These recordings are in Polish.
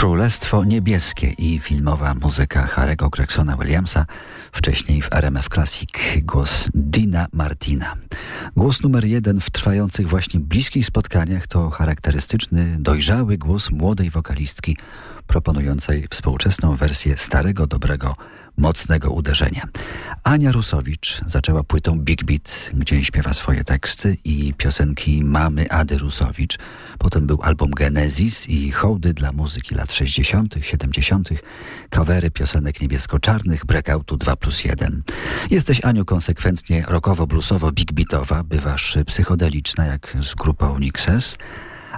Królestwo Niebieskie i filmowa muzyka Harego Gregsona Williamsa, wcześniej w RMF Classic głos Dina Martina. Głos numer jeden w trwających właśnie bliskich spotkaniach to charakterystyczny, dojrzały głos młodej wokalistki proponującej współczesną wersję starego, dobrego mocnego uderzenia. Ania Rusowicz zaczęła płytą Big Beat, gdzie śpiewa swoje teksty i piosenki mamy Ady Rusowicz. Potem był album Genesis i hołdy dla muzyki lat 60., 70., kawery piosenek niebiesko-czarnych, breakoutu 2 plus 1. Jesteś, Aniu, konsekwentnie rockowo-bluesowo-big beatowa, bywasz psychodeliczna jak z grupą Nixes,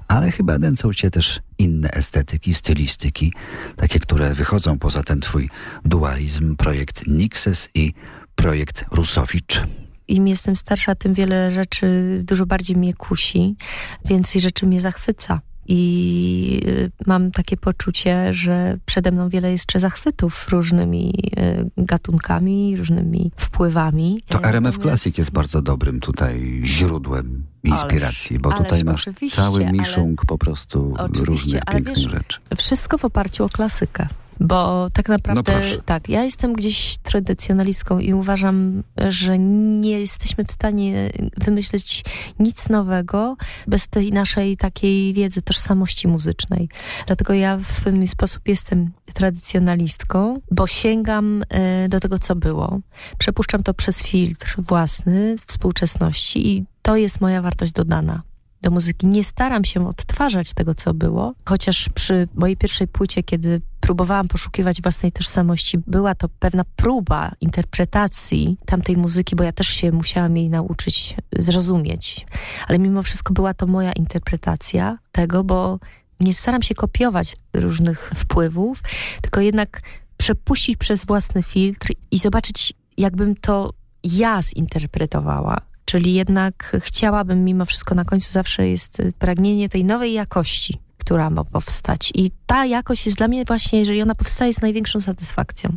ale chyba nęcą cię też inne estetyki, stylistyki, takie, które wychodzą poza ten twój dualizm, projekt Nixes i projekt Rusowicz. Im jestem starsza, tym wiele rzeczy dużo bardziej mnie kusi, więcej rzeczy mnie zachwyca i y, mam takie poczucie, że przede mną wiele jeszcze zachwytów różnymi y, gatunkami, różnymi wpływami. To RMF Classic jest bardzo dobrym tutaj źródłem inspiracji, bo tutaj masz cały miszung po prostu różnych pięknych wiesz, rzeczy. Wszystko w oparciu o klasykę. Bo tak naprawdę, no tak, ja jestem gdzieś tradycjonalistką i uważam, że nie jesteśmy w stanie wymyśleć nic nowego bez tej naszej takiej wiedzy, tożsamości muzycznej. Dlatego ja w pewien sposób jestem tradycjonalistką, bo sięgam e, do tego, co było. Przepuszczam to przez filtr własny współczesności i to jest moja wartość dodana do muzyki. Nie staram się odtwarzać tego, co było, chociaż przy mojej pierwszej płycie, kiedy próbowałam poszukiwać własnej tożsamości, była to pewna próba interpretacji tamtej muzyki, bo ja też się musiałam jej nauczyć zrozumieć. Ale mimo wszystko była to moja interpretacja tego, bo nie staram się kopiować różnych wpływów, tylko jednak przepuścić przez własny filtr i zobaczyć, jakbym to ja zinterpretowała Czyli jednak chciałabym mimo wszystko na końcu zawsze jest pragnienie tej nowej jakości, która ma powstać. I ta jakość jest dla mnie właśnie, jeżeli ona powstaje, z największą satysfakcją.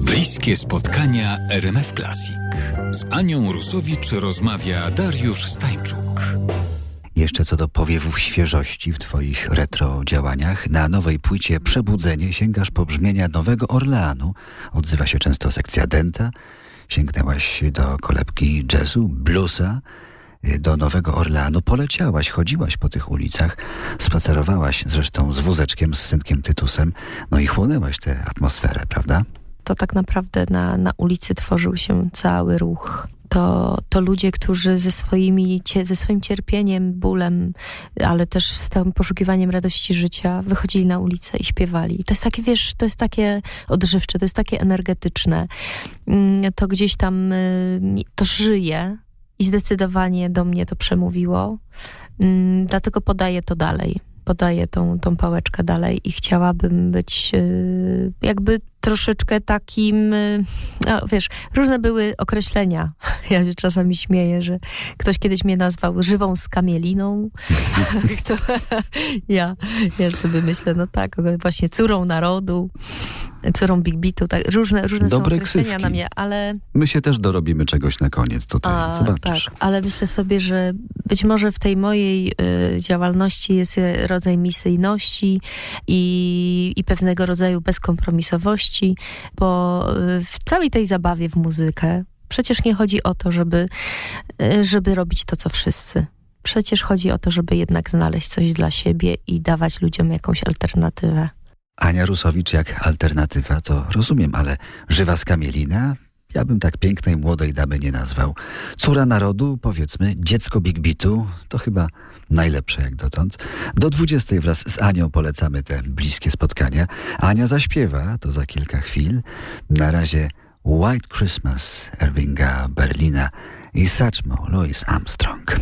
Bliskie spotkania RMF Classic. Z Anią Rusowicz rozmawia Dariusz Stańczuk. Jeszcze co do powiewów świeżości w Twoich retro działaniach, na nowej płycie Przebudzenie sięgasz po brzmienia Nowego Orleanu. Odzywa się często sekcja Denta, sięgnęłaś do kolebki jazzu, bluesa, y, do Nowego Orleanu, poleciałaś, chodziłaś po tych ulicach, spacerowałaś zresztą z wózeczkiem, z synkiem Tytusem, no i chłonęłaś tę atmosferę, prawda? To tak naprawdę na, na ulicy tworzył się cały ruch to, to ludzie, którzy ze, swoimi, ze swoim cierpieniem, bólem, ale też z tym poszukiwaniem radości życia wychodzili na ulicę i śpiewali. I to jest takie, wiesz, to jest takie odżywcze, to jest takie energetyczne. Mm, to gdzieś tam y, to żyje i zdecydowanie do mnie to przemówiło. Mm, dlatego podaję to dalej podaję tą, tą pałeczkę dalej i chciałabym być y, jakby troszeczkę takim, y, no, wiesz, różne były określenia. Ja się czasami śmieję, że ktoś kiedyś mnie nazwał żywą skamieliną. ja, ja sobie myślę, no tak, właśnie córą narodu, córą Big Beatu, tak, różne, różne Dobre są określenia na mnie, ale... My się też dorobimy czegoś na koniec tutaj, A, zobaczysz. Tak, ale myślę sobie, że być może w tej mojej y, działalności jest rodzaj misyjności i, i pewnego rodzaju bezkompromisowości, bo y, w całej tej zabawie w muzykę przecież nie chodzi o to, żeby, y, żeby robić to, co wszyscy. Przecież chodzi o to, żeby jednak znaleźć coś dla siebie i dawać ludziom jakąś alternatywę. Ania Rusowicz jak alternatywa, to rozumiem, ale żywa skamielina? Ja bym tak pięknej młodej damy nie nazwał. Córa narodu, powiedzmy, dziecko Big Beatu, to chyba najlepsze jak dotąd. Do 20 wraz z Anią polecamy te bliskie spotkania. Ania zaśpiewa, to za kilka chwil. Na razie White Christmas Irvinga Berlina i Satchmo Louis Armstrong.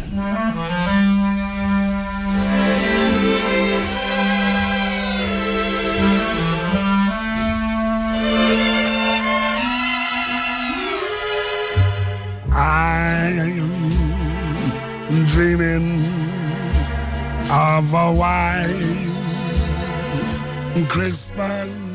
Dreaming of a white Christmas